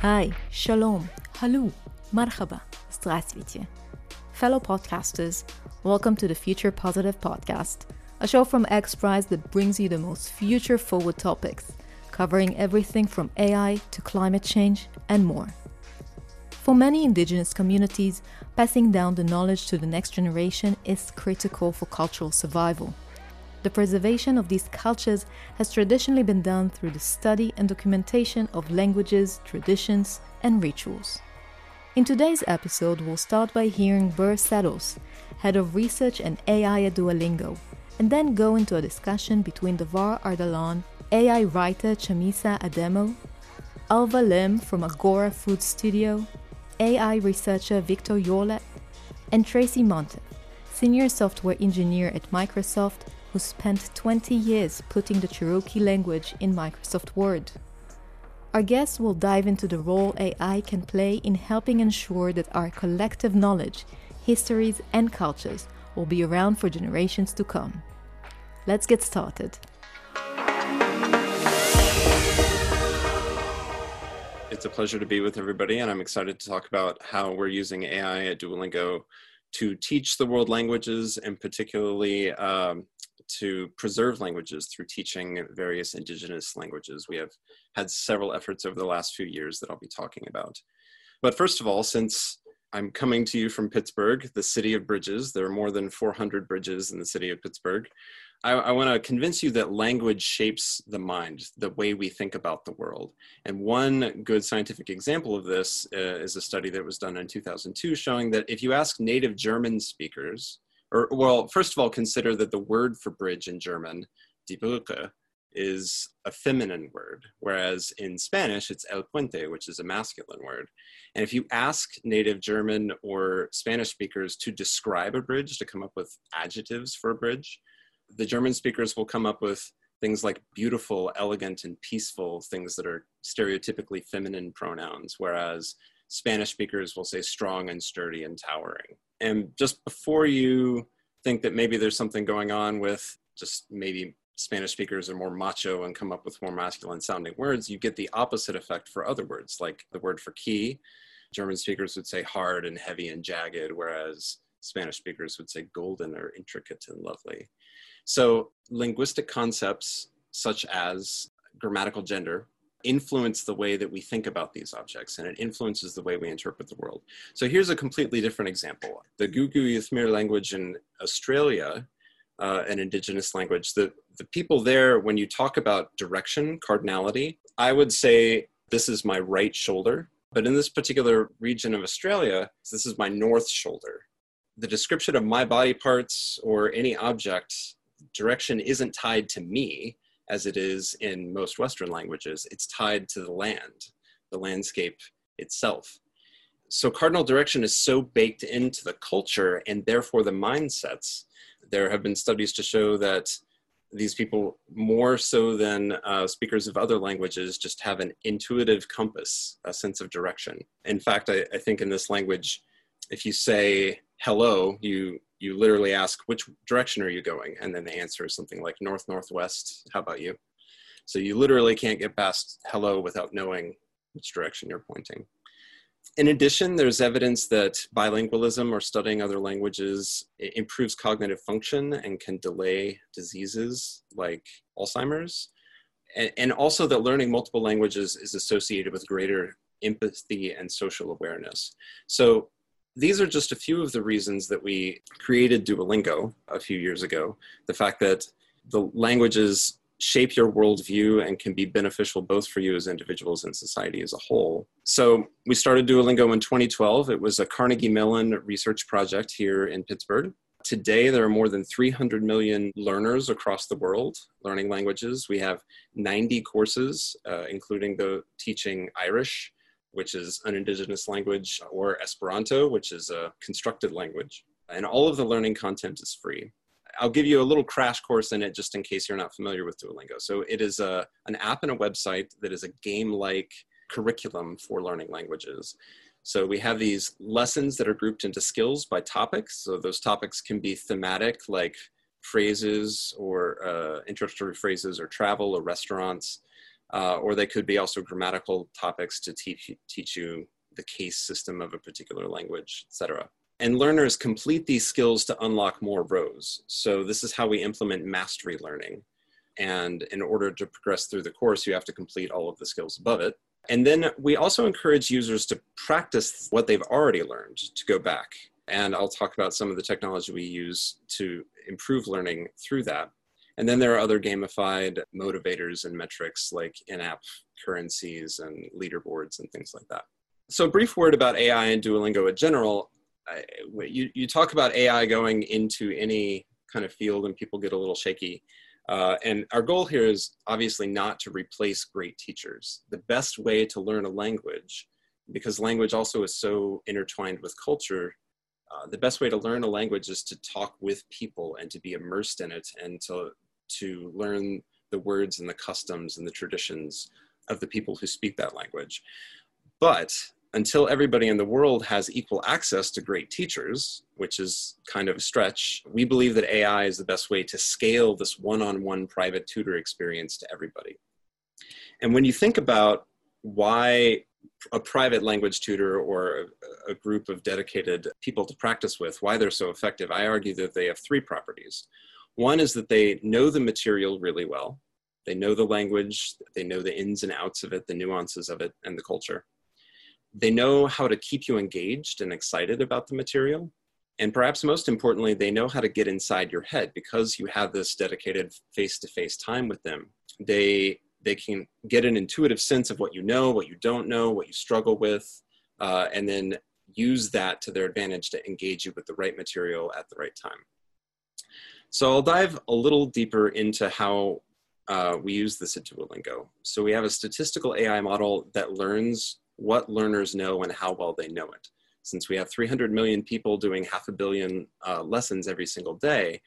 Hi, shalom, halu, marhaba, здравствуйте. Fellow podcasters, welcome to the Future Positive Podcast, a show from X Prize that brings you the most future forward topics, covering everything from AI to climate change and more. For many indigenous communities, passing down the knowledge to the next generation is critical for cultural survival. The preservation of these cultures has traditionally been done through the study and documentation of languages, traditions, and rituals. In today's episode, we'll start by hearing Burr Settles, head of research and AI at Duolingo, and then go into a discussion between Davar Ardalan, AI writer Chamisa Edmo, Alva Lim from Agora Food Studio, AI researcher Victor Yarlott, and Tracy Monteith, senior software engineer at Microsoft who spent 20 years putting the Cherokee language in Microsoft Word. Our guests will dive into the role AI can play in helping ensure that our collective knowledge, histories, and cultures will be around for generations to come. Let's get started. It's a pleasure to be with everybody, and I'm excited to talk about how we're using AI at Duolingo to teach the world languages and particularly um, to preserve languages through teaching various indigenous languages. We have had several efforts over the last few years that I'll be talking about. But first of all, since I'm coming to you from Pittsburgh, the city of bridges, there are more than 400 bridges in the city of Pittsburgh. I, I want to convince you that language shapes the mind, the way we think about the world. And one good scientific example of this uh, is a study that was done in 2002 showing that if you ask native German speakers, or well, first of all, consider that the word for bridge in German, die Brücke, is a feminine word, whereas in Spanish it's el puente, which is a masculine word. And if you ask native German or Spanish speakers to describe a bridge, to come up with adjectives for a bridge, the German speakers will come up with things like beautiful, elegant, and peaceful, things that are stereotypically feminine pronouns, whereas Spanish speakers will say strong and sturdy and towering. And just before you think that maybe there's something going on with just maybe Spanish speakers are more macho and come up with more masculine sounding words, you get the opposite effect for other words, like the word for key. German speakers would say hard and heavy and jagged, whereas Spanish speakers would say golden or intricate and lovely. So, linguistic concepts such as grammatical gender influence the way that we think about these objects and it influences the way we interpret the world. So here's a completely different example. The Gugu Yimithirr language in Australia, uh, an indigenous language, the, the people there, when you talk about direction, cardinality, I would say this is my right shoulder. But in this particular region of Australia, this is my north shoulder. The description of my body parts or any object, direction isn't tied to me as it is in most Western languages, it's tied to the land, the landscape itself. So cardinal direction is so baked into the culture and therefore the mindsets. There have been studies to show that these people, more so than uh, speakers of other languages, just have an intuitive compass, a sense of direction. In fact, I, I think in this language, if you say hello, you you literally ask which direction are you going? And then the answer is something like north northwest. How about you? So you literally can't get past hello without knowing which direction you're pointing. In addition there's evidence that bilingualism or studying other languages improves cognitive function and can delay diseases like alzheimer's. And also that learning multiple languages is associated with greater empathy and social awareness. So these are just a few of the reasons that we created Duolingo a few years ago. The fact that the languages shape your worldview and can be beneficial both for you as individuals and society as a whole. So we started Duolingo in 2012. It was a Carnegie Mellon research project here in Pittsburgh. Today, there are more than 300 million learners across the world learning languages. We have 90 courses, uh, including the teaching Irish, which is an indigenous language, or Esperanto, which is a constructed language. And all of the learning content is free. I'll give you a little crash course in it just in case you're not familiar with Duolingo. So it is a, an app and a website that is a game-like curriculum for learning languages. So we have these lessons that are grouped into skills by topics. So those topics can be thematic, like phrases or uh, introductory phrases or travel or restaurants, uh, or they could be also grammatical topics to teach, teach you the case system of a particular language, etc. And learners complete these skills to unlock more rows. So this is how we implement mastery learning. And in order to progress through the course, you have to complete all of the skills above it. And then we also encourage users to practice what they've already learned to go back. And I'll talk about some of the technology we use to improve learning through that. And then there are other gamified motivators and metrics like in app currencies and leaderboards and things like that. So, a brief word about AI and Duolingo in general. You, you talk about AI going into any kind of field and people get a little shaky. Uh, and our goal here is obviously not to replace great teachers. The best way to learn a language, because language also is so intertwined with culture, uh, the best way to learn a language is to talk with people and to be immersed in it and to, to learn the words and the customs and the traditions of the people who speak that language. But until everybody in the world has equal access to great teachers, which is kind of a stretch, we believe that AI is the best way to scale this one on one private tutor experience to everybody. And when you think about why a private language tutor or a, a, group of dedicated people to practice with, why they're so effective, I argue that they have three properties. One is that they know the material really well. They know the language, they know the ins and outs of it, the nuances of it, and the culture. They know how to keep you engaged and excited about the material. And perhaps most importantly, they know how to get inside your head because you have this dedicated face to face time with them. They, they can get an intuitive sense of what you know, what you don't know, what you struggle with, uh, and then use that to their advantage to engage you with the right material at the right time. So I'll dive a little deeper into how uh, we use this at Duolingo. So we have a statistical AI model that learns what learners know and how well they know it. Since we have 300 million people doing half a billion uh, lessons every single day,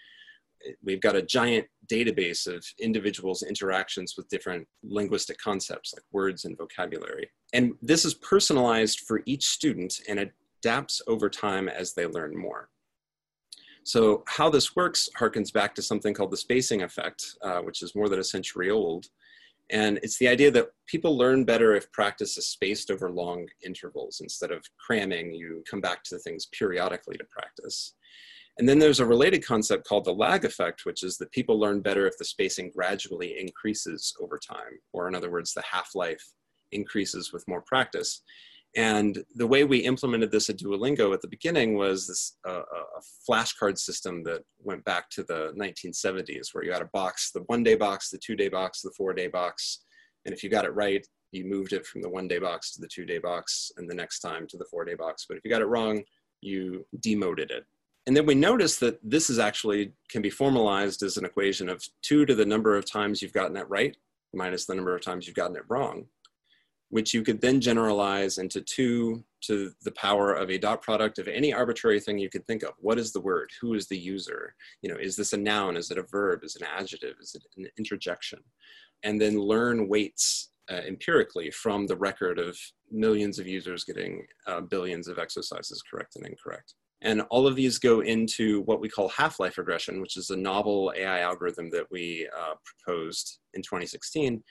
we've got a giant database of individuals' interactions with different linguistic concepts like words and vocabulary. And this is personalized for each student and adapts over time as they learn more. So how this works harkens back to something called the spacing effect, uh, which is more than a century old. And it's the idea that people learn better if practice is spaced over long intervals. Instead of cramming, you come back to the things periodically to practice. And then there's a related concept called the lag effect, which is that people learn better if the spacing gradually increases over time, or in other words, the half life increases with more practice. And the way we implemented this at Duolingo at the beginning was this uh, a flashcard system that went back to the 1970s, where you had a box, the one day box, the two day box, the four day box. And if you got it right, you moved it from the one day box to the two day box, and the next time to the four day box. But if you got it wrong, you demoted it. And then we noticed that this is actually can be formalized as an equation of two to the number of times you've gotten it right minus the number of times you've gotten it wrong which you could then generalize into two to the power of a dot product of any arbitrary thing you could think of. What is the word? Who is the user? You know, is this a noun? Is it a verb? Is it an adjective? Is it an interjection? And then learn weights uh, empirically from the record of millions of users getting uh, billions of exercises correct and incorrect. And all of these go into what we call half-life regression, which is a novel AI algorithm that we uh, proposed in 2016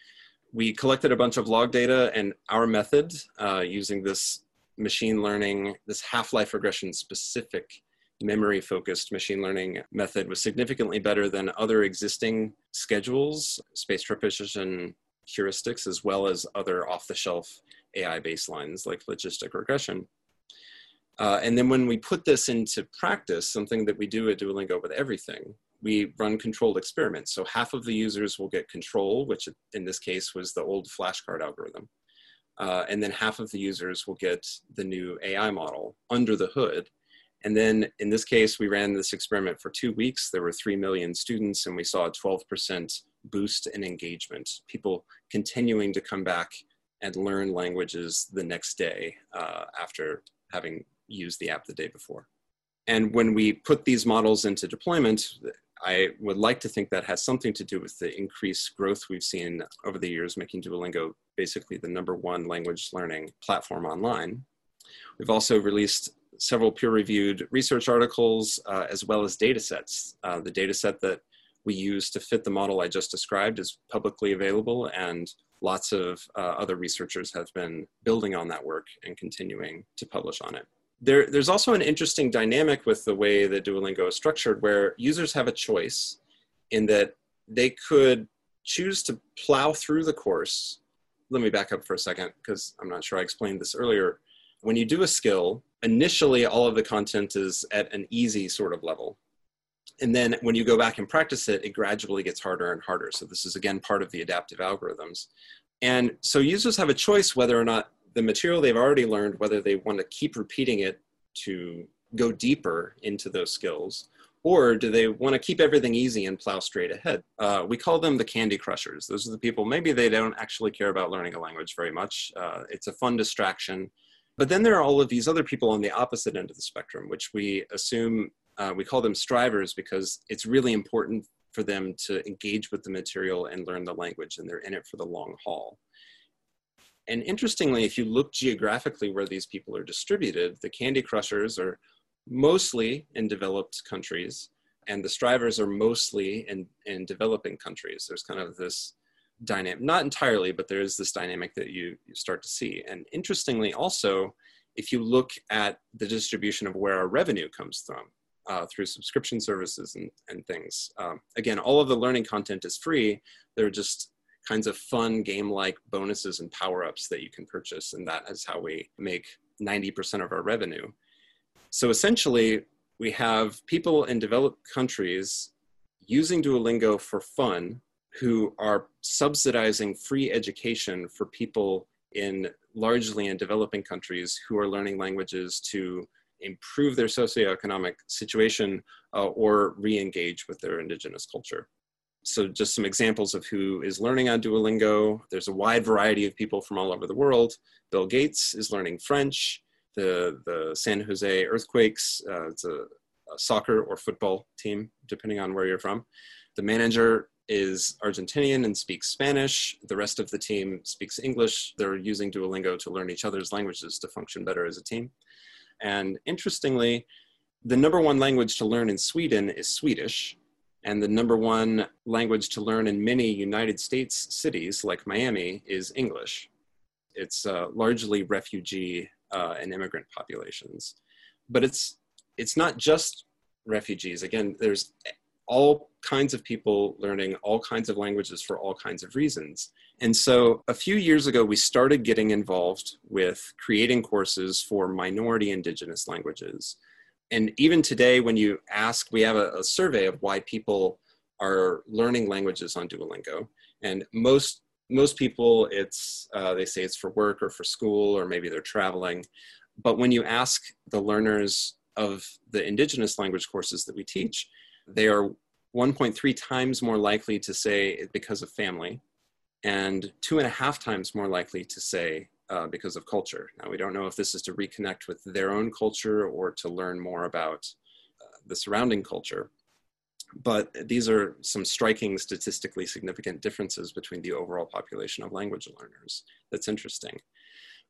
we collected a bunch of log data and our method uh, using this machine learning, this half-life regression specific memory focused machine learning method was significantly better than other existing schedules, spaced repetition heuristics, as well as other off the shelf AI baselines like logistic regression. Uh, and then when we put this into practice, something that we do at Duolingo with everything, we run controlled experiments. So half of the users will get control, which in this case was the old flashcard algorithm. Uh, and then half of the users will get the new AI model under the hood. And then in this case, we ran this experiment for two weeks. There were 3 million students, and we saw a 12% boost in engagement. People continuing to come back and learn languages the next day uh, after having used the app the day before. And when we put these models into deployment, I would like to think that has something to do with the increased growth we've seen over the years, making Duolingo basically the number one language learning platform online. We've also released several peer-reviewed research articles, uh, as well as data sets. Uh, the data set that we use to fit the model I just described is publicly available, and lots of uh, other researchers have been building on that work and continuing to publish on it. There, there's also an interesting dynamic with the way that Duolingo is structured where users have a choice in that they could choose to plow through the course. Let me back up for a second because I'm not sure I explained this earlier. When you do a skill, initially all of the content is at an easy sort of level. And then when you go back and practice it, it gradually gets harder and harder. So this is again part of the adaptive algorithms. And so users have a choice whether or not the material they've already learned, whether they want to keep repeating it to go deeper into those skills, or do they want to keep everything easy and plow straight ahead? Uh, we call them the candy crushers. Those are the people, maybe they don't actually care about learning a language very much. Uh, it's a fun distraction. But then there are all of these other people on the opposite end of the spectrum, which we assume, uh, we call them strivers because it's really important for them to engage with the material and learn the language, and they're in it for the long haul. And interestingly, if you look geographically where these people are distributed, the Candy Crushers are mostly in developed countries, and the strivers are mostly in, in developing countries. There's kind of this dynamic, not entirely, but there is this dynamic that you, you start to see. And interestingly, also, if you look at the distribution of where our revenue comes from, uh, through subscription services and, and things. Um, again, all of the learning content is free. There are just kinds of fun game-like bonuses and power-ups that you can purchase and that is how we make 90% of our revenue. So essentially we have people in developed countries using duolingo for fun who are subsidizing free education for people in largely in developing countries who are learning languages to improve their socioeconomic situation uh, or re-engage with their indigenous culture so just some examples of who is learning on Duolingo. There's a wide variety of people from all over the world. Bill Gates is learning French. The, the San Jose Earthquakes, uh, it's a, a, soccer or football team, depending on where you're from. The manager is Argentinian and speaks Spanish. The rest of the team speaks English. They're using Duolingo to learn each other's languages to function better as a team. And interestingly, the number one language to learn in Sweden is Swedish and the number one language to learn in many United States cities like Miami is English. It's uh, largely refugee uh, and immigrant populations. But it's, it's not just refugees. Again, there's all kinds of people learning all kinds of languages for all kinds of reasons. And so a few years ago, we started getting involved with creating courses for minority indigenous languages and even today when you ask we have a, a, survey of why people are learning languages on duolingo. And most most people it's uh, they say it's for work or for school or maybe they're traveling. But when you ask the learners of the indigenous language courses that we teach they are 1.3 times more likely to say because of family and two and a half times more likely to say uh, because of culture. Now, we don't know if this is to reconnect with their own culture or to learn more about uh, the surrounding culture. But these are some striking statistically significant differences between the overall population of language learners. That's interesting.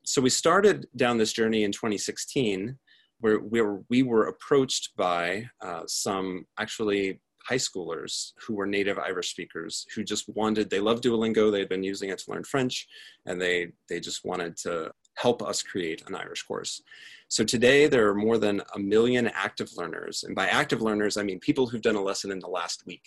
So we started down this journey in 2016 where we were, we were approached by uh, some actually high schoolers who were native Irish speakers who just wanted, they loved Duolingo, they had been using it to learn French, and they, they just wanted to help us create an Irish course. So today there are more than a million active learners. And by active learners, I mean people who've done a lesson in the last week.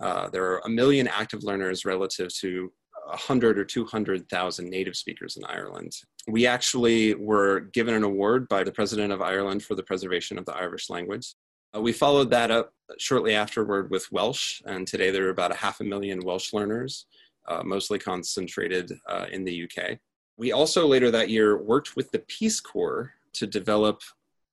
Uh, there are a million active learners relative to 100 or 200,000 native speakers in Ireland. We actually were given an award by the president of Ireland for the preservation of the Irish language. Uh, we followed that up shortly afterward with Welsh, and today there are about a half a million Welsh learners, uh, mostly concentrated uh, in the UK. We also later that year worked with the Peace Corps to develop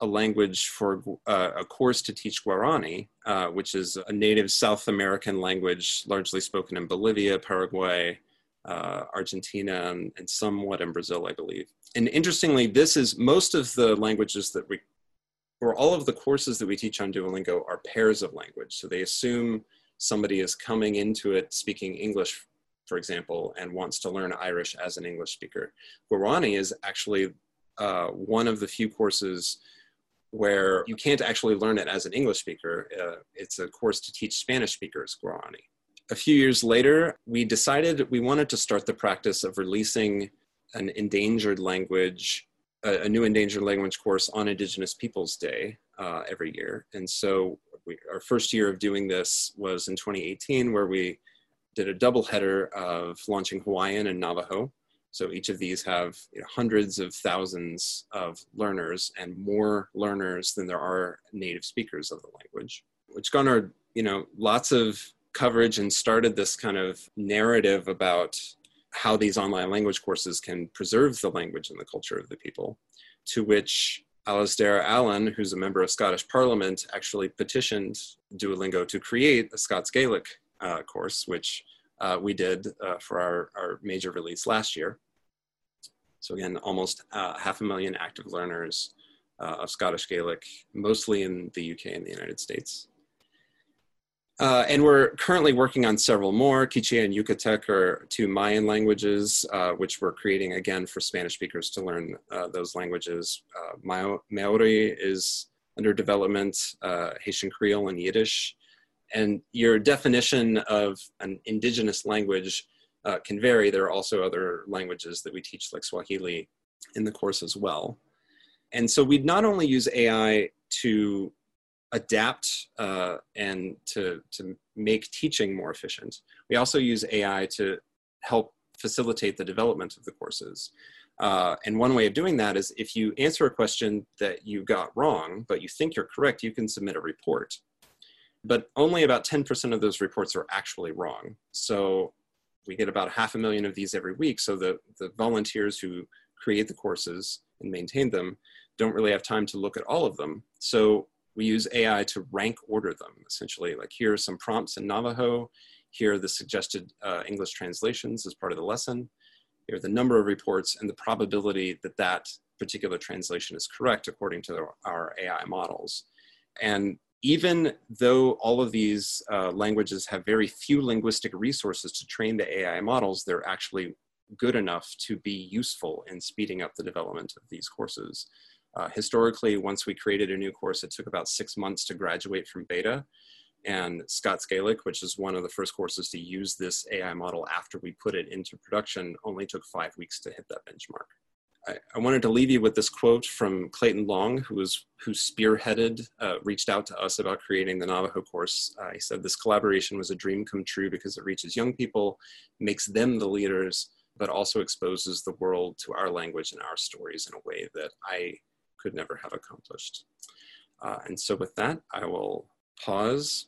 a language for uh, a course to teach Guarani, uh, which is a native South American language largely spoken in Bolivia, Paraguay, uh, Argentina, and, and, somewhat in Brazil, I believe. And interestingly, this is most of the languages that we, or all of the courses that we teach on Duolingo are pairs of language. So they assume somebody is coming into it speaking English, for example, and wants to learn Irish as an English speaker. Guarani is actually uh, one of the few courses where you can't actually learn it as an English speaker. Uh, it's a course to teach Spanish speakers Guarani. A few years later, we decided we wanted to start the practice of releasing an endangered language, a, a new endangered language course on Indigenous Peoples Day uh, every year. And so we, our first year of doing this was in 2018, where we did a double header of launching Hawaiian and Navajo so each of these have you know, hundreds of thousands of learners and more learners than there are native speakers of the language, which garnered you know lots of coverage and started this kind of narrative about how these online language courses can preserve the language and the culture of the people, to which Alasdair Allan, who's a member of Scottish Parliament, actually petitioned Duolingo to create a Scots Gaelic uh, course, which uh, we did uh, for our, our major release last year. So again, almost uh, half a million active learners uh, of Scottish Gaelic, mostly in the UK and the United States. Uh, and we're currently working on several more. Quiche and Yucatec are two Mayan languages, uh, which we're creating again for Spanish speakers to learn uh, those languages. Uh, Maori is under development, Haitian Creole and Yiddish. And your definition of an indigenous language uh, can vary. There are also other languages that we teach, like Swahili, in the course as well. And so we'd not only use AI to adapt uh, and to, to make teaching more efficient, we also use AI to help facilitate the development of the courses. Uh, and one way of doing that is if you answer a question that you got wrong, but you think you're correct, you can submit a report. But only about 10% of those reports are actually wrong. So we get about half a million of these every week. So the, the volunteers who create the courses and maintain them don't really have time to look at all of them. So we use AI to rank order them essentially. Like here are some prompts in Navajo. Here are the suggested uh, English translations as part of the lesson. Here are the number of reports and the probability that that particular translation is correct according to our AI models. And even though all of these uh, languages have very few linguistic resources to train the AI models, they're actually good enough to be useful in speeding up the development of these courses. Uh, historically, once we created a new course, it took about six months to graduate from beta. And Scots Gaelic, which is one of the first courses to use this AI model after we put it into production, only took five weeks to hit that benchmark. I, I, wanted to leave you with this quote from Clayton Long, who was who spearheaded, uh, reached out to us about creating the Navajo course. Uh, he said, "This collaboration was a dream come true because it reaches young people, makes them the leaders, but also exposes the world to our language and our stories in a way that I could never have accomplished." Uh, and so, with that, I will pause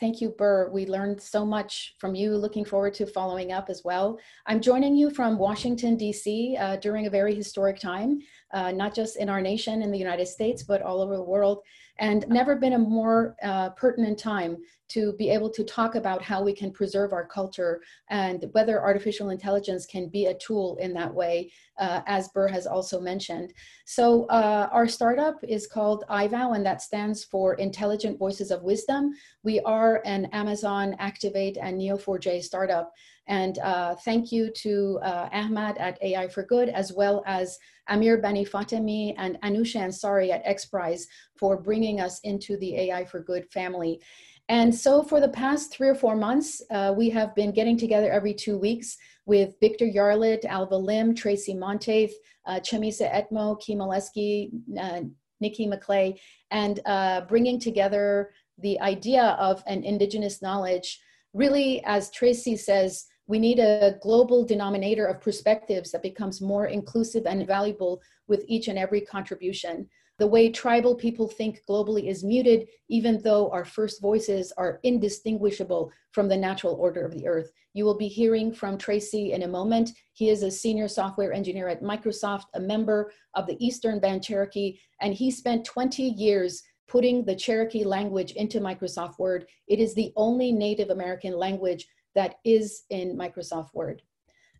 Thank you, Burr. We learned so much from you. Looking forward to following up as well. I'm joining you from Washington, D.C. Uh, during a very historic time, uh, not just in our nation, in the United States, but all over the world and never been a more uh, pertinent time to be able to talk about how we can preserve our culture and whether artificial intelligence can be a tool in that way, uh, as Burr has also mentioned. So uh, our startup is called iVow, and that stands for Intelligent Voices of Wisdom. We are an Amazon Activate and Neo4j startup. And uh, thank you to uh, Ahmad at AI for Good, as well as Amir Bani Fatemi and Anousheh Ansari at XPRIZE for bringing us into the AI for Good family. And so for the past three or four months, uh, we have been getting together every two weeks with Victor Yarlott, Alva Lim, Tracy Monteith, uh, Chamisa Edmo, Kee Malesky, uh, Nikki McClay, and uh, bringing together the idea of an indigenous knowledge, really, as Tracy says, we need a global denominator of perspectives that becomes more inclusive and valuable with each and every contribution. The way tribal people think globally is muted, even though our first voices are indistinguishable from the natural order of the earth. You will be hearing from Tracy in a moment. He is a senior software engineer at Microsoft, a member of the Eastern Band Cherokee, and he spent 20 years putting the Cherokee language into Microsoft Word. It is the only Native American language that is in Microsoft Word.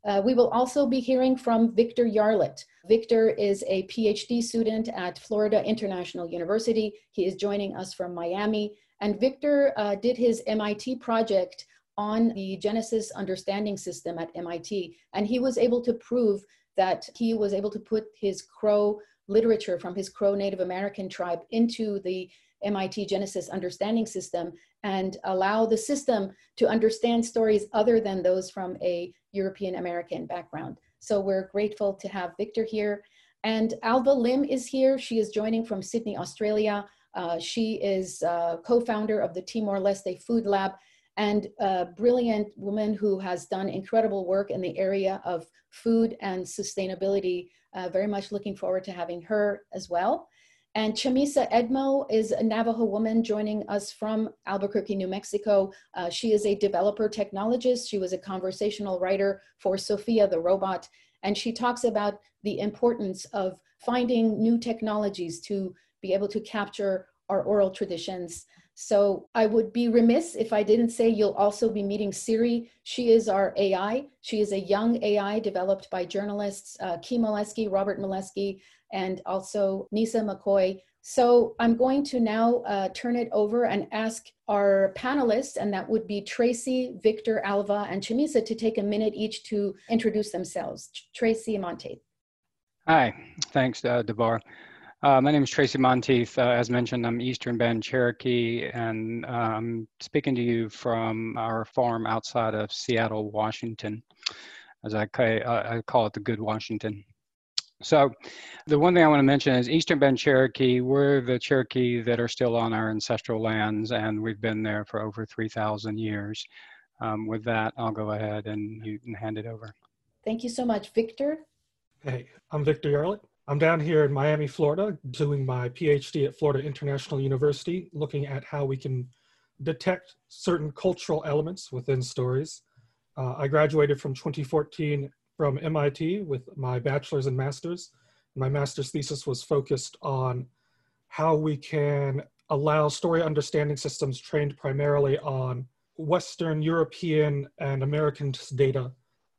Uh, we will also be hearing from Victor Yarlott. Victor is a PhD student at Florida International University. He is joining us from Miami. And Victor uh, did his MIT project on the Genesis understanding system at MIT. And he was able to prove that he was able to put his Crow literature from his Crow Native American tribe into the MIT Genesis understanding system and allow the system to understand stories other than those from a European American background. So we're grateful to have Victor here. And Alva Lim is here. She is joining from Sydney, Australia. Uh, she is uh, co-founder of the Timor-Leste Food Lab and a brilliant woman who has done incredible work in the area of food and sustainability. Uh, very much looking forward to having her as well. And Chamisa Edmo is a Navajo woman joining us from Albuquerque, New Mexico. Uh, she is a developer technologist. She was a conversational writer for Sophia the robot. And she talks about the importance of finding new technologies to be able to capture our oral traditions. So I would be remiss if I didn't say you'll also be meeting Siri. She is our AI. She is a young AI developed by journalists uh, Kee Malesky, Robert Malesky, and also Nisa McCoy. So I'm going to now uh, turn it over and ask our panelists, and that would be Tracy, Victor, Alva, and Chamisa to take a minute each to introduce themselves. Tracy Monteith. Hi, thanks, uh, Davar. Uh, my name is Tracy Monteith. Uh, as mentioned, I'm Eastern Band Cherokee, and uh, I'm speaking to you from our farm outside of Seattle, Washington, as I, I call it the Good Washington. So, the one thing I want to mention is Eastern Band Cherokee. We're the Cherokee that are still on our ancestral lands, and we've been there for over 3,000 years. Um, with that, I'll go ahead and you can hand it over. Thank you so much, Victor. Hey, I'm Victor Yarlott. I'm down here in Miami, Florida, doing my PhD at Florida International University, looking at how we can detect certain cultural elements within stories. Uh, I graduated from 2014 from MIT with my bachelor's and master's. My master's thesis was focused on how we can allow story understanding systems trained primarily on Western European and American data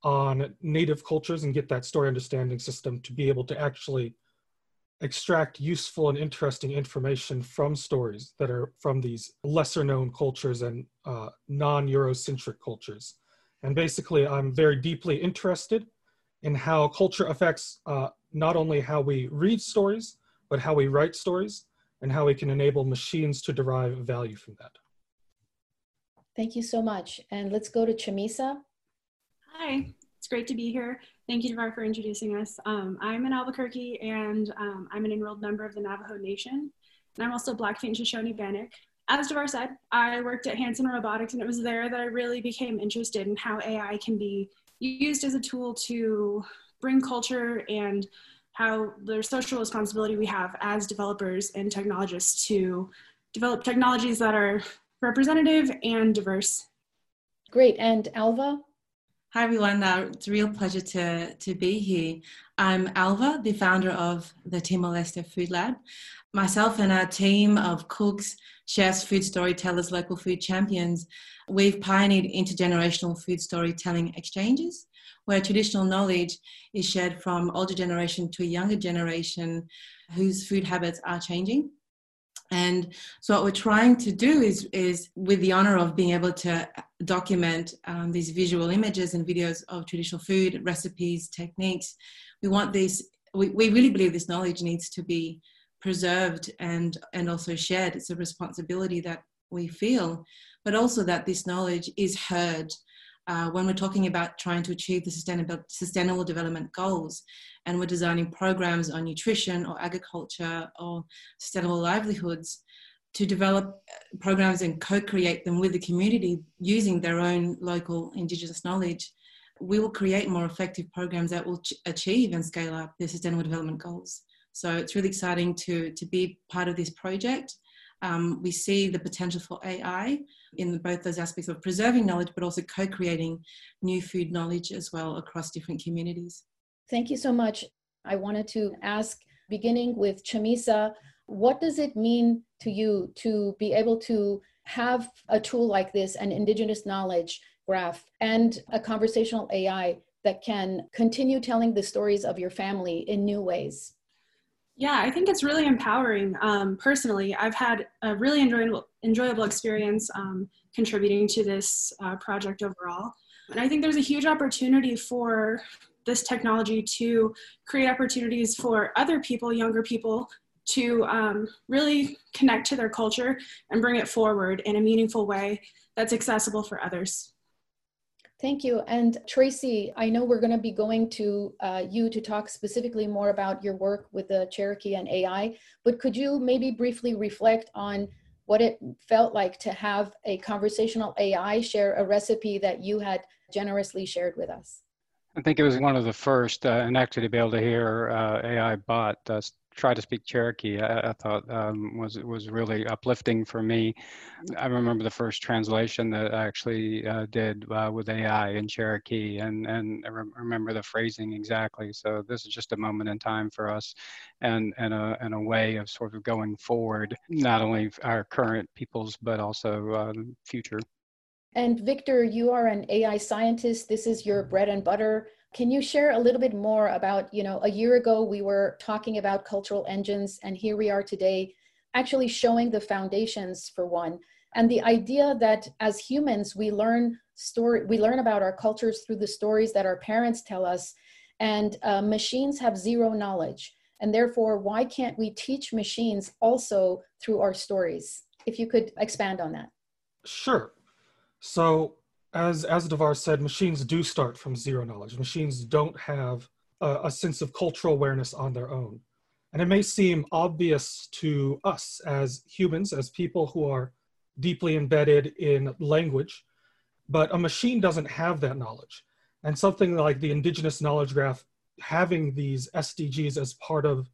on native cultures and get that story understanding system to be able to actually extract useful and interesting information from stories that are from these lesser known cultures and uh, non Eurocentric cultures. And basically, I'm very deeply interested in how culture affects uh, not only how we read stories, but how we write stories and how we can enable machines to derive value from that. Thank you so much. And let's go to Chamisa. Hi, it's great to be here. Thank you, Davar, for introducing us. Um, I'm in Albuquerque and um, I'm an enrolled member of the Navajo Nation. And I'm also Blackfeet and Shoshone Bannock. As Davar said, I worked at Hanson Robotics and it was there that I really became interested in how AI can be used as a tool to bring culture and how there's social responsibility we have as developers and technologists to develop technologies that are representative and diverse. Great. And Alva? Hi, everyone. Uh, it's a real pleasure to, to be here. I'm Alva, the founder of the Timor-Leste Food Lab. Myself and our team of cooks, chefs, food storytellers, local food champions, we've pioneered intergenerational food storytelling exchanges where traditional knowledge is shared from older generation to younger generation whose food habits are changing. And so what we're trying to do is, is with the honor of being able to document um, these visual images and videos of traditional food, recipes, techniques, we want this, we, we really believe this knowledge needs to be preserved and, and also shared. It's a responsibility that we feel, but also that this knowledge is heard uh, when we're talking about trying to achieve the sustainable, sustainable development goals and we're designing programs on nutrition or agriculture or sustainable livelihoods to develop uh, programs and co-create them with the community using their own local indigenous knowledge we will create more effective programs that will ch- achieve and scale up the sustainable development goals So it's really exciting to, to be part of this project. Um, we see the potential for AI in both those aspects of preserving knowledge, but also co creating new food knowledge as well across different communities. Thank you so much. I wanted to ask, beginning with Chamisa, what does it mean to you to be able to have a tool like this, an Indigenous knowledge graph, and a conversational AI that can continue telling the stories of your family in new ways? Yeah, I think it's really empowering. Um, personally, I've had a really enjoyable, enjoyable experience um, contributing to this uh, project overall. And I think there's a huge opportunity for this technology to create opportunities for other people, younger people, to um, really connect to their culture and bring it forward in a meaningful way that's accessible for others. Thank you. And Tracy, I know we're going to be going to uh, you to talk specifically more about your work with the Cherokee and AI, but could you maybe briefly reflect on what it felt like to have a conversational AI share a recipe that you had generously shared with us? I think it was one of the first, uh, and actually to be able to hear uh, AI bot uh, try to speak Cherokee, I, I thought um, was was really uplifting for me. I remember the first translation that I actually uh, did uh, with AI in Cherokee, and and I re- remember the phrasing exactly. So this is just a moment in time for us, and and a and a way of sort of going forward, not only our current peoples but also uh, future. And Victor, you are an AI scientist. This is your bread and butter. Can you share a little bit more about, you know, a year ago we were talking about cultural engines, and here we are today actually showing the foundations for one. And the idea that as humans we learn story, we learn about our cultures through the stories that our parents tell us, and uh, machines have zero knowledge. And therefore, why can't we teach machines also through our stories? If you could expand on that. Sure. So as as Davar said, machines do start from zero knowledge. Machines don't have a, a, sense of cultural awareness on their own, and it may seem obvious to us as humans, as people who are deeply embedded in language, but a machine doesn't have that knowledge. And something like the Indigenous Knowledge Graph, having these SDGs as part of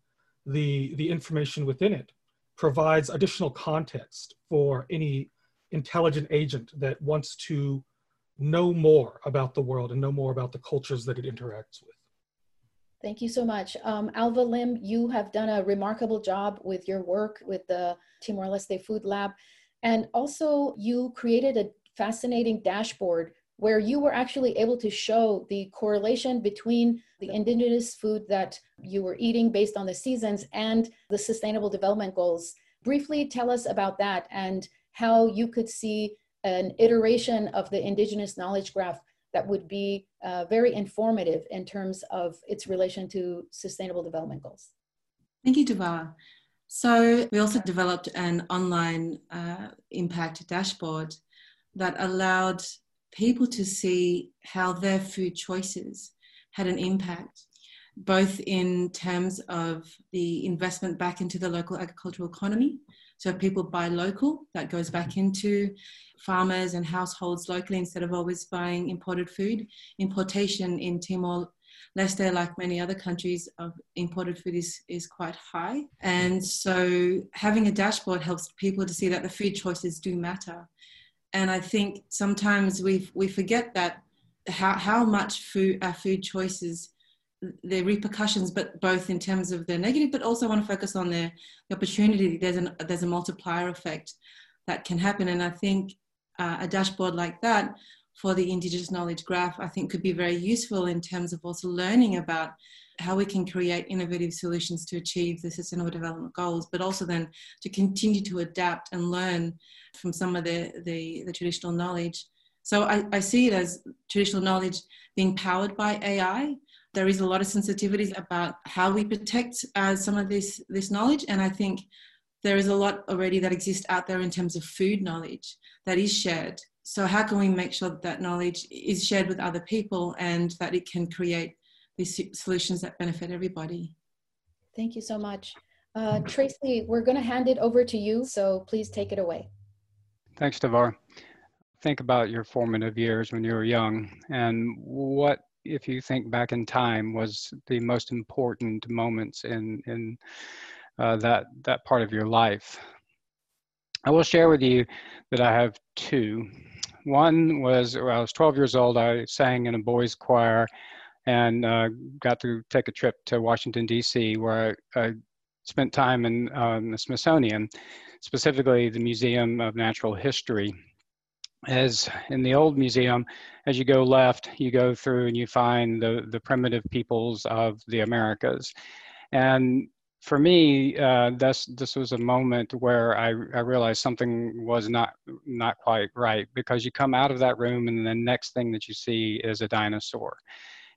the the information within it, provides additional context for any intelligent agent that wants to know more about the world and know more about the cultures that it interacts with. Thank you so much. Um, Alva Lim, you have done a remarkable job with your work with the Timor-Leste Food Lab. And also you created a fascinating dashboard where you were actually able to show the correlation between the indigenous food that you were eating based on the seasons and the sustainable development goals. Briefly tell us about that and how you could see an iteration of the indigenous knowledge graph that would be uh, very informative in terms of its relation to sustainable development goals. Thank you, Davar. So we also developed an online uh, impact dashboard that allowed people to see how their food choices had an impact, both in terms of the investment back into the local agricultural economy. So if people buy local, that goes back mm-hmm. into farmers and households locally instead of always buying imported food. Importation in Timor Leste, like many other countries, of imported food is, is quite high. And mm-hmm. so having a dashboard helps people to see that the food choices do matter. And I think sometimes we we forget that how, how much food our food choices the repercussions, but both in terms of the negative, but also want to focus on the, the opportunity. There's an there's a multiplier effect that can happen, and I think uh, a dashboard like that for the Indigenous Knowledge Graph, I think could be very useful in terms of also learning about how we can create innovative solutions to achieve the Sustainable Development Goals, but also then to continue to adapt and learn from some of the, the, the traditional knowledge. So I, I see it as traditional knowledge being powered by AI. There is a lot of sensitivities about how we protect uh, some of this, this knowledge, and I think there is a lot already that exists out there in terms of food knowledge that is shared. So, how can we make sure that, that knowledge is shared with other people and that it can create these solutions that benefit everybody? Thank you so much. Uh, Tracy, we're going to hand it over to you, so please take it away. Thanks, Davar. Think about your formative years when you were young and what if you think back in time, was the most important moments in in uh, that that part of your life. I will share with you that I have two. One was when I was 12 years old. I sang in a boys' choir and uh, got to take a trip to Washington D.C. where I, I spent time in um, the Smithsonian, specifically the Museum of Natural History. As in the old museum, as you go left, you go through and you find the, the primitive peoples of the Americas. And for me, uh, this this was a moment where I, I realized something was not not quite right because you come out of that room and the next thing that you see is a dinosaur,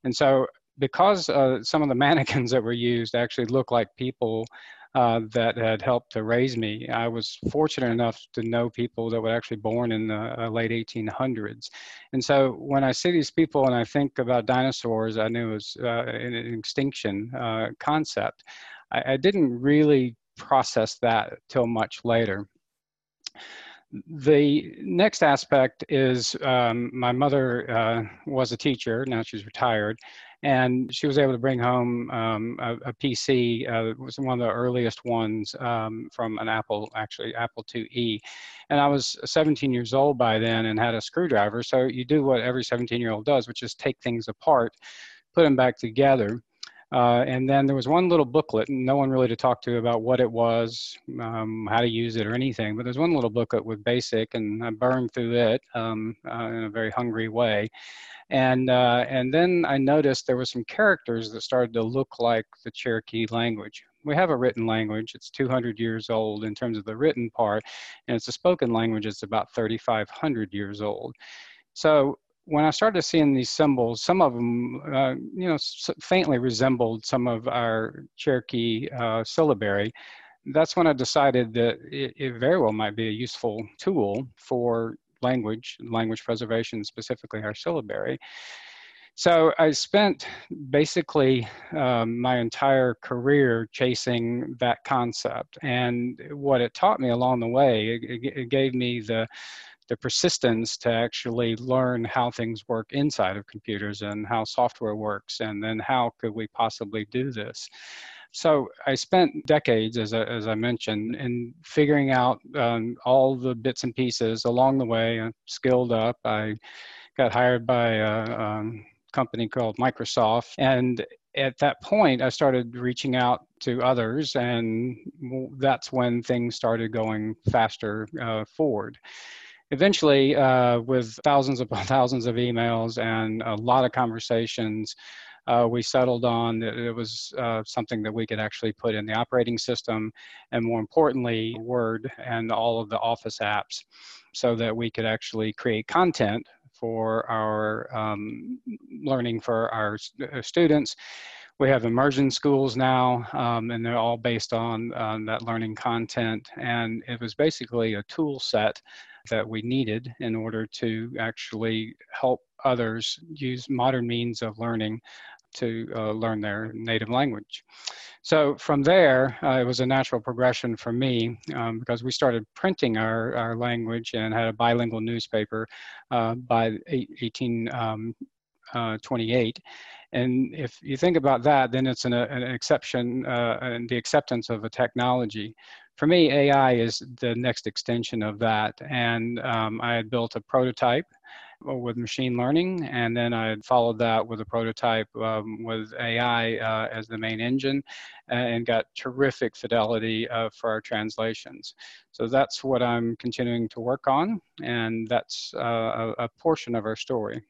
and so because uh, some of the mannequins that were used actually look like people uh, that had helped to raise me. I was fortunate enough to know people that were actually born in the uh, late 1800s. And so when I see these people and I think about dinosaurs, I knew it was uh, an extinction uh, concept. I, I didn't really process that till much later. The next aspect is um, my mother uh, was a teacher, now she's retired, and she was able to bring home um, a, a, PC. Uh, it was one of the earliest ones um, from an Apple, actually Apple IIe. And I was 17 years old by then and had a screwdriver. So you do what every 17 year old does, which is take things apart, put them back together. Uh, and then there was one little booklet, and no one really to talk to about what it was, um, how to use it, or anything. But there's one little booklet with basic, and I burned through it um, uh, in a very hungry way. And uh, and then I noticed there were some characters that started to look like the Cherokee language. We have a written language; it's 200 years old in terms of the written part, and it's a spoken language. It's about 3,500 years old. So when I started seeing these symbols, some of them, uh, you know, faintly resembled some of our Cherokee uh, syllabary. That's when I decided that it, it, very well might be a useful tool for language, language preservation, specifically our syllabary. So I spent basically um, my entire career chasing that concept. And what it taught me along the way, it, it gave me the the persistence to actually learn how things work inside of computers and how software works and then how could we possibly do this? So i spent decades as I, as I mentioned in figuring out um, all the bits and pieces along the way i skilled up. I got hired by a um, company called microsoft and at that point, I started reaching out to others, and that's when things started going faster uh, forward eventually, uh, with thousands upon thousands of emails and a lot of conversations, uh, we settled on that it was uh, something that we could actually put in the operating system, and more importantly, Word and all of the Office apps, so that we could actually create content for our um, learning for our uh, students. We have immersion schools now, um, and they're all based on, on that learning content. And it was basically a tool set that we needed in order to actually help others use modern means of learning to uh, learn their native language. So from there, uh, it was a natural progression for me um, because we started printing our, our language and had a bilingual newspaper uh, by 1828. Um, uh, and if you think about that, then it's an, an exception uh, and the acceptance of a technology for me, AI is the next extension of that. And um, I had built a prototype with machine learning, and then I had followed that with a prototype um, with AI uh, as the main engine, and got terrific fidelity uh, for our translations. So that's what I'm continuing to work on, and that's uh, a, a portion of our story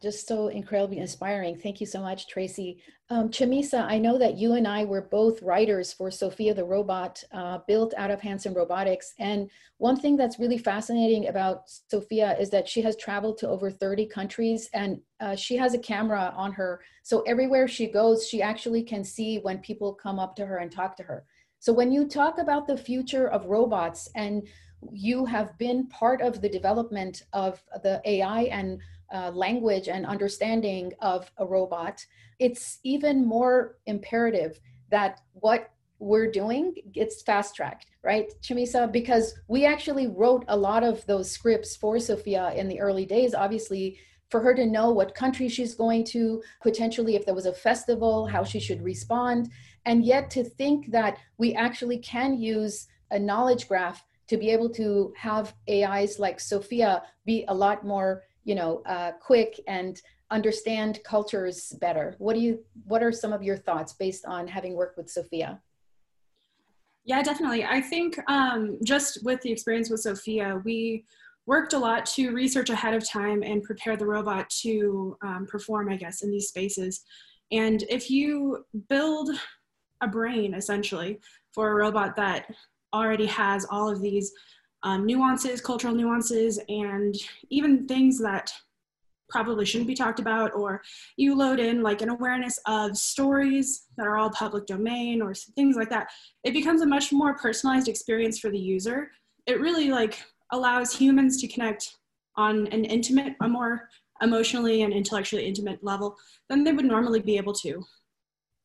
just so incredibly inspiring. Thank you so much, Tracy. Um, Chamisa, I know that you and I were both writers for Sophia the Robot, uh, built out of Hanson Robotics. And one thing that's really fascinating about Sophia is that she has traveled to over 30 countries and uh, she has a camera on her. So everywhere she goes, she actually can see when people come up to her and talk to her. So when you talk about the future of robots and you have been part of the development of the AI and uh, language and understanding of a robot, it's even more imperative that what we're doing gets fast tracked, right, Chamisa? Because we actually wrote a lot of those scripts for Sophia in the early days, obviously for her to know what country she's going to, potentially if there was a festival, how she should respond. And yet to think that we actually can use a knowledge graph to be able to have AIs like Sophia be a lot more, you know, uh, quick and understand cultures better. What do you, what are some of your thoughts based on having worked with Sophia? Yeah, definitely. I think um, just with the experience with Sophia, we worked a lot to research ahead of time and prepare the robot to um, perform, I guess, in these spaces. And if you build a brain essentially for a robot that already has all of these um, nuances, cultural nuances, and even things that probably shouldn't be talked about, or you load in like an awareness of stories that are all public domain or things like that, it becomes a much more personalized experience for the user. It really like allows humans to connect on an intimate, a more emotionally and intellectually intimate level than they would normally be able to.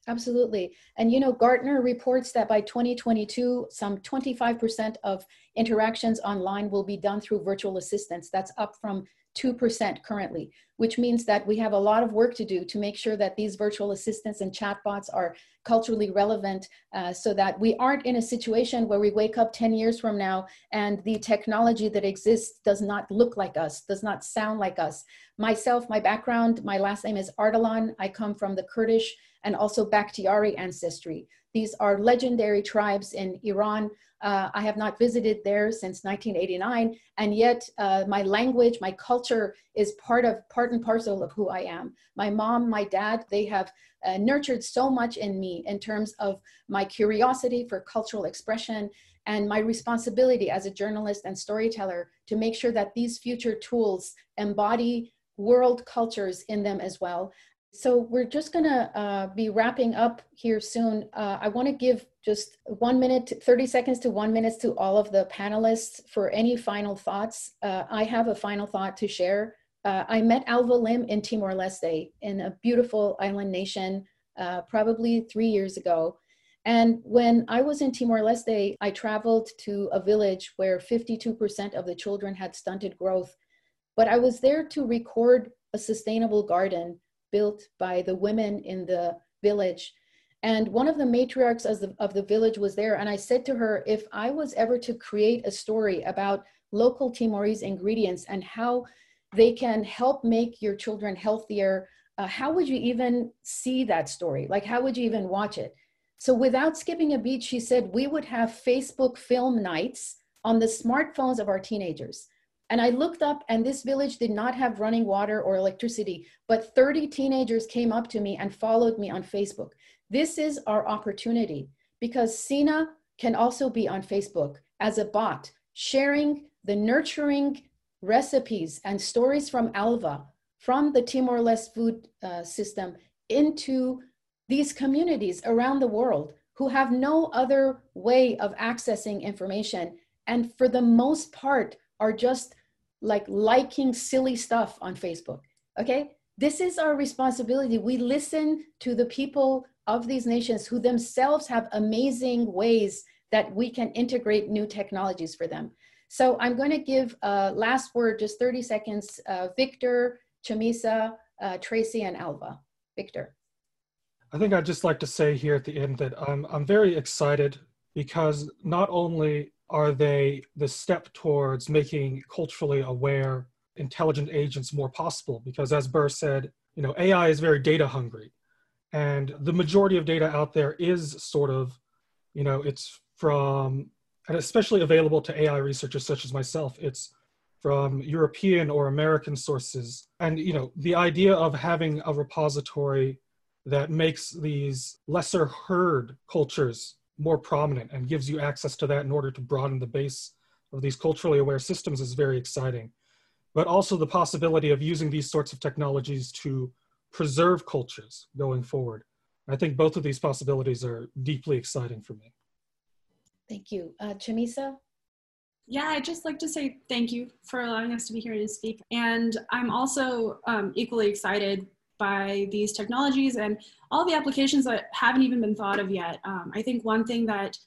Absolutely. And you know, Gartner reports that by 2022, some 25% of interactions online will be done through virtual assistants. That's up from 2% currently, which means that we have a lot of work to do to make sure that these virtual assistants and chatbots are culturally relevant uh, so that we aren't in a situation where we wake up 10 years from now and the technology that exists does not look like us, does not sound like us. Myself, my background, my last name is Ardalan. I come from the Kurdish and also Bakhtiari ancestry. These are legendary tribes in Iran uh, I have not visited there since 1989, and yet uh, my language, my culture is part of part and parcel of who I am. My mom, my dad, they have uh, nurtured so much in me in terms of my curiosity for cultural expression and my responsibility as a journalist and storyteller to make sure that these future tools embody world cultures in them as well so we're just going to uh, be wrapping up here soon. Uh, I want to give just one minute, 30 seconds to one minute to all of the panelists for any final thoughts. Uh, I have a final thought to share. Uh, I met Alva Lim in Timor-Leste in a beautiful island nation uh, probably three years ago. And when I was in Timor-Leste, I traveled to a village where 52% of the children had stunted growth. But I was there to record a sustainable garden built by the women in the village. And one of the matriarchs of the, of the village was there. And I said to her, if I was ever to create a story about local Timorese ingredients and how they can help make your children healthier, uh, how would you even see that story? Like, how would you even watch it? So, without skipping a beat, she said, we would have Facebook film nights on the smartphones of our teenagers. And I looked up, and this village did not have running water or electricity, but 30 teenagers came up to me and followed me on Facebook. This is our opportunity because Sina can also be on Facebook as a bot, sharing the nurturing recipes and stories from Alva, from the Timor Leste food uh, system, into these communities around the world who have no other way of accessing information. And for the most part, are just like liking silly stuff on Facebook. Okay? This is our responsibility. We listen to the people of these nations who themselves have amazing ways that we can integrate new technologies for them. So I'm going to give a last word, just 30 seconds, uh, Victor, Chamisa, uh, Tracy, and Alva. Victor. I think I'd just like to say here at the end that I'm, I'm very excited because not only are they the step towards making culturally aware intelligent agents more possible? Because as Burr said, you know, AI is very data hungry. And the majority of data out there is sort of, you know, it's from, and especially available to AI researchers such as myself, it's from European or American sources. And, you know, the idea of having a repository that makes these lesser heard cultures more prominent and gives you access to that in order to broaden the base of these culturally aware systems is very exciting. But also the possibility of using these sorts of technologies to preserve cultures going forward. I think both of these possibilities are deeply exciting for me. Thank you. Uh, Chamisa? Yeah, I'd just like to say thank you for allowing us to be here to speak. And I'm also um, equally excited by these technologies and all the applications that haven't even been thought of yet. Um, I think one thing that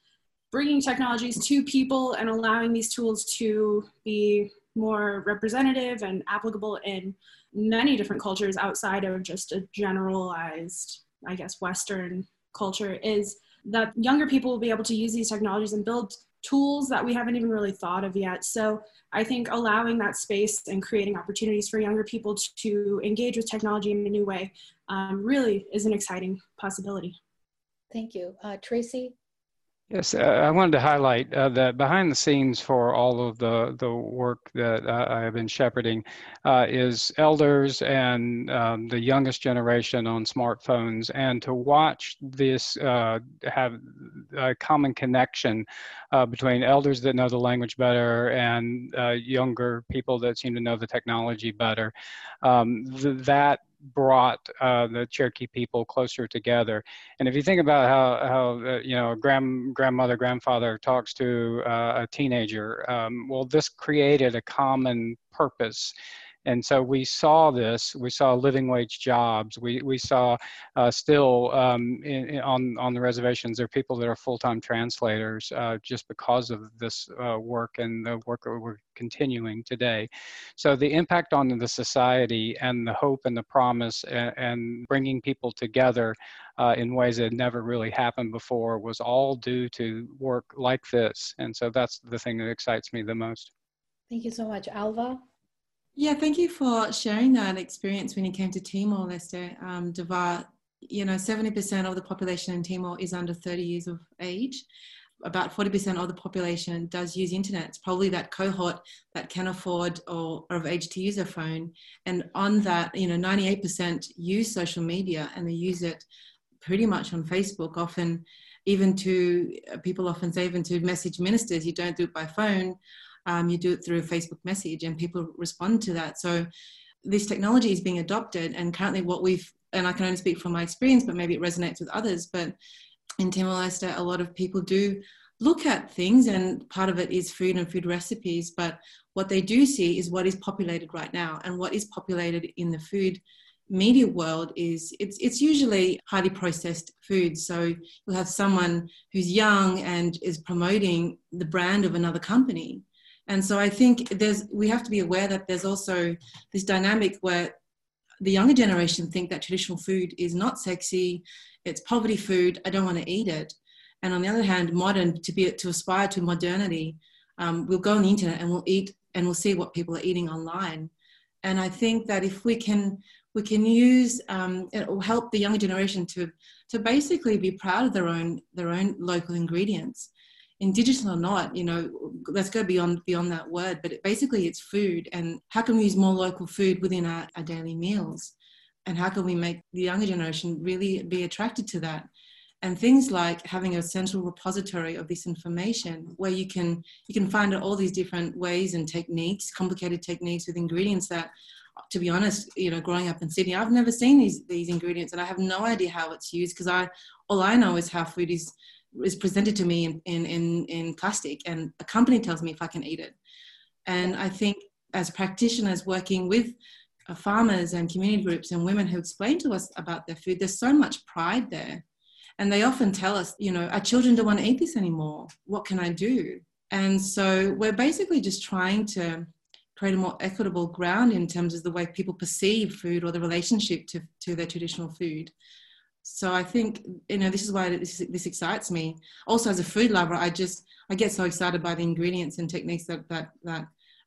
bringing technologies to people and allowing these tools to be more representative and applicable in many different cultures outside of just a generalized, I guess, Western culture is that younger people will be able to use these technologies and build tools that we haven't even really thought of yet. So I think allowing that space and creating opportunities for younger people to engage with technology in a new way um, really is an exciting possibility. Thank you. Uh, Tracy? Yes, uh, I wanted to highlight uh, that behind the scenes for all of the, the work that I have been shepherding uh, is elders and um, the youngest generation on smartphones. And to watch this uh, have a common connection uh, between elders that know the language better and uh, younger people that seem to know the technology better, um, th- that brought uh, the Cherokee people closer together. And if you think about how, how uh, you know, grand, grandmother, grandfather talks to uh, a teenager, um, well, this created a common purpose and so we saw this. We saw living wage jobs. We we saw uh, still um, in, in, on on the reservations there are people that are full time translators uh, just because of this uh, work and the work that we're continuing today. So the impact on the society and the hope and the promise and, and bringing people together uh, in ways that never really happened before was all due to work like this. And so that's the thing that excites me the most. Thank you so much, Alva. Yeah, thank you for sharing that experience when you came to Timor Leste. Um, Davar, you know, 70% of the population in Timor is under 30 years of age. About 40% of the population does use internet. It's probably that cohort that can afford or are of age to use a phone. And on that, you know, 98% use social media and they use it pretty much on Facebook, often even to people often say even to message ministers, you don't do it by phone um, you do it through a Facebook message and people respond to that. So this technology is being adopted and currently what we've, and I can only speak from my experience, but maybe it resonates with others, but in Timor-Leste, a lot of people do look at things and part of it is food and food recipes, but what they do see is what is populated right now and what is populated in the food media world is it's it's usually highly processed food so you'll have someone who's young and is promoting the brand of another company and so I think there's we have to be aware that there's also this dynamic where the younger generation think that traditional food is not sexy, it's poverty food, I don't want to eat it. And on the other hand, modern to be to aspire to modernity, um, we'll go on the internet and we'll eat and we'll see what people are eating online. And I think that if we can we can use um, it will help the younger generation to to basically be proud of their own their own local ingredients indigenous or not you know let's go beyond beyond that word but it, basically it's food and how can we use more local food within our, our daily meals? And how can we make the younger generation really be attracted to that? And things like having a central repository of this information where you can you can find all these different ways and techniques complicated techniques with ingredients that to be honest you know growing up in sydney i've never seen these these ingredients and i have no idea how it's used because i all i know is how food is is presented to me in, in, in, in plastic and a company tells me if I can eat it. And I think as practitioners working with uh, farmers and community groups and women who explain to us about their food, there's so much pride there. And they often tell us, you know, our children don't want to eat this anymore. What can I do? And so we're basically just trying to create a more equitable ground in terms of the way people perceive food or the relationship to, to their traditional food so I think you know this is why this, this excites me. Also, as a food lover, I just I get so excited by the ingredients and techniques that that that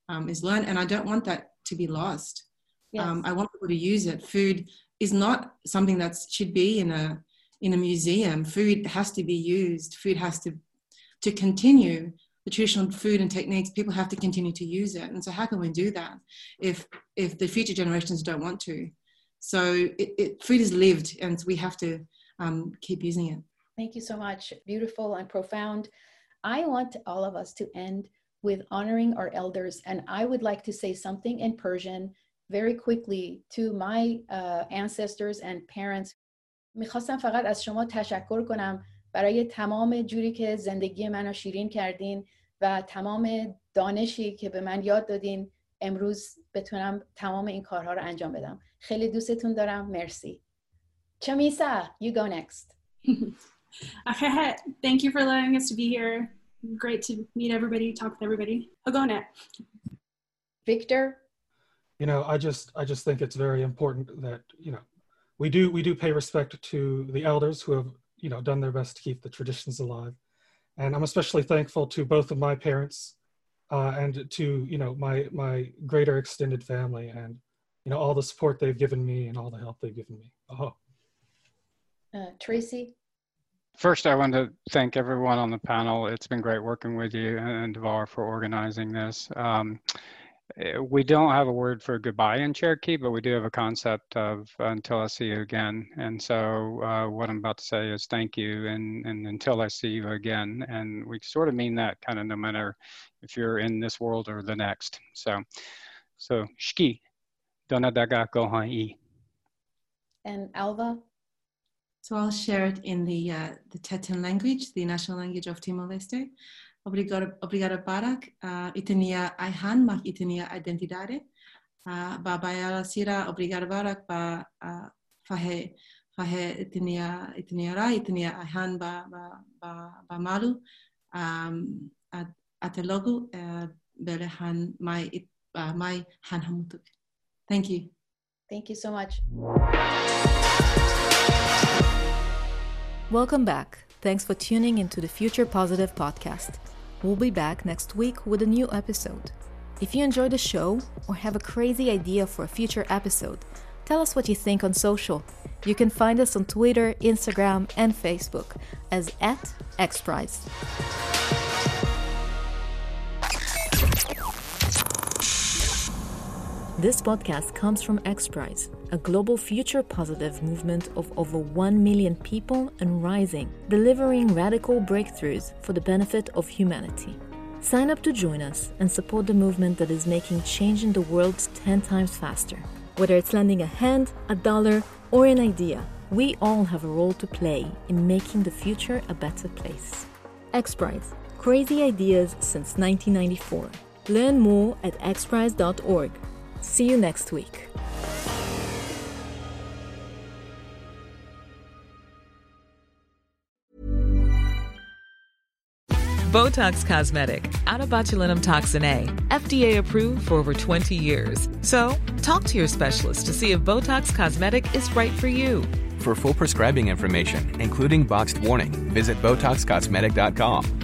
um, is learned, and I don't want that to be lost. Yes. Um, I want people to use it. Food is not something that should be in a in a museum. Food has to be used. Food has to to continue the traditional food and techniques. People have to continue to use it. And so, how can we do that if if the future generations don't want to? So it, it, food is lived and we have to um, keep using it. Thank you so much. Beautiful and profound. I want all of us to end with honoring our elders. And I would like to say something in Persian very quickly to my uh, ancestors and parents. میخواستم فقط از شما تشکر کنم برای تمام جوری که زندگی منو شیرین کردین و تمام دانشی که به من یاد دادین امروز بتونم تمام این کارها رو انجام بدم خیلی دوستتون دارم مرسی Chamisa, you go next. okay, thank you for allowing us to be here. Great to meet everybody, talk with everybody. Hagonet. Victor? You know, I just I just think it's very important that, you know, we do we do pay respect to the elders who have, you know, done their best to keep the traditions alive. And I'm especially thankful to both of my parents uh, and to, you know, my my greater extended family and you know all the support they've given me and all the help they've given me. Oh. Uh, Tracy? First, I want to thank everyone on the panel. It's been great working with you and Davar for organizing this. Um, we don't have a word for goodbye in Cherokee, but we do have a concept of until I see you again. And so uh, what I'm about to say is thank you and, and until I see you again. And we sort of mean that kind of no matter if you're in this world or the next. So, so shki, donadaga gohan And Alva? So I'll share it in the uh, the Tetun language, the national language of Timor-Leste. Obrigado, obrigado Barak. Uh, itenia aihan mak itenia identidade. Uh, ba bayala sira obrigado Barak ba uh, fahe fahe itenia itenia ra itenia aihan ba ba ba, ba malu. Um, at atelogu uh, bele han mai it, uh, mai han hamutuk. Thank you. Thank you so much. Welcome back. Thanks for tuning into the Future Positive podcast. We'll be back next week with a new episode. If you enjoy the show or have a crazy idea for a future episode, tell us what you think on social. You can find us on Twitter, Instagram, and Facebook as at XPRIZE. This podcast comes from XPRIZE, a global future positive movement of over 1 million people and rising, delivering radical breakthroughs for the benefit of humanity. Sign up to join us and support the movement that is making change in the world 10 times faster. Whether it's lending a hand, a dollar, or an idea, we all have a role to play in making the future a better place. XPRIZE, crazy ideas since 1994. Learn more at xprize.org. See you next week. Botox Cosmetic, out of botulinum toxin A, FDA approved for over 20 years. So, talk to your specialist to see if Botox Cosmetic is right for you. For full prescribing information, including boxed warning, visit BotoxCosmetic.com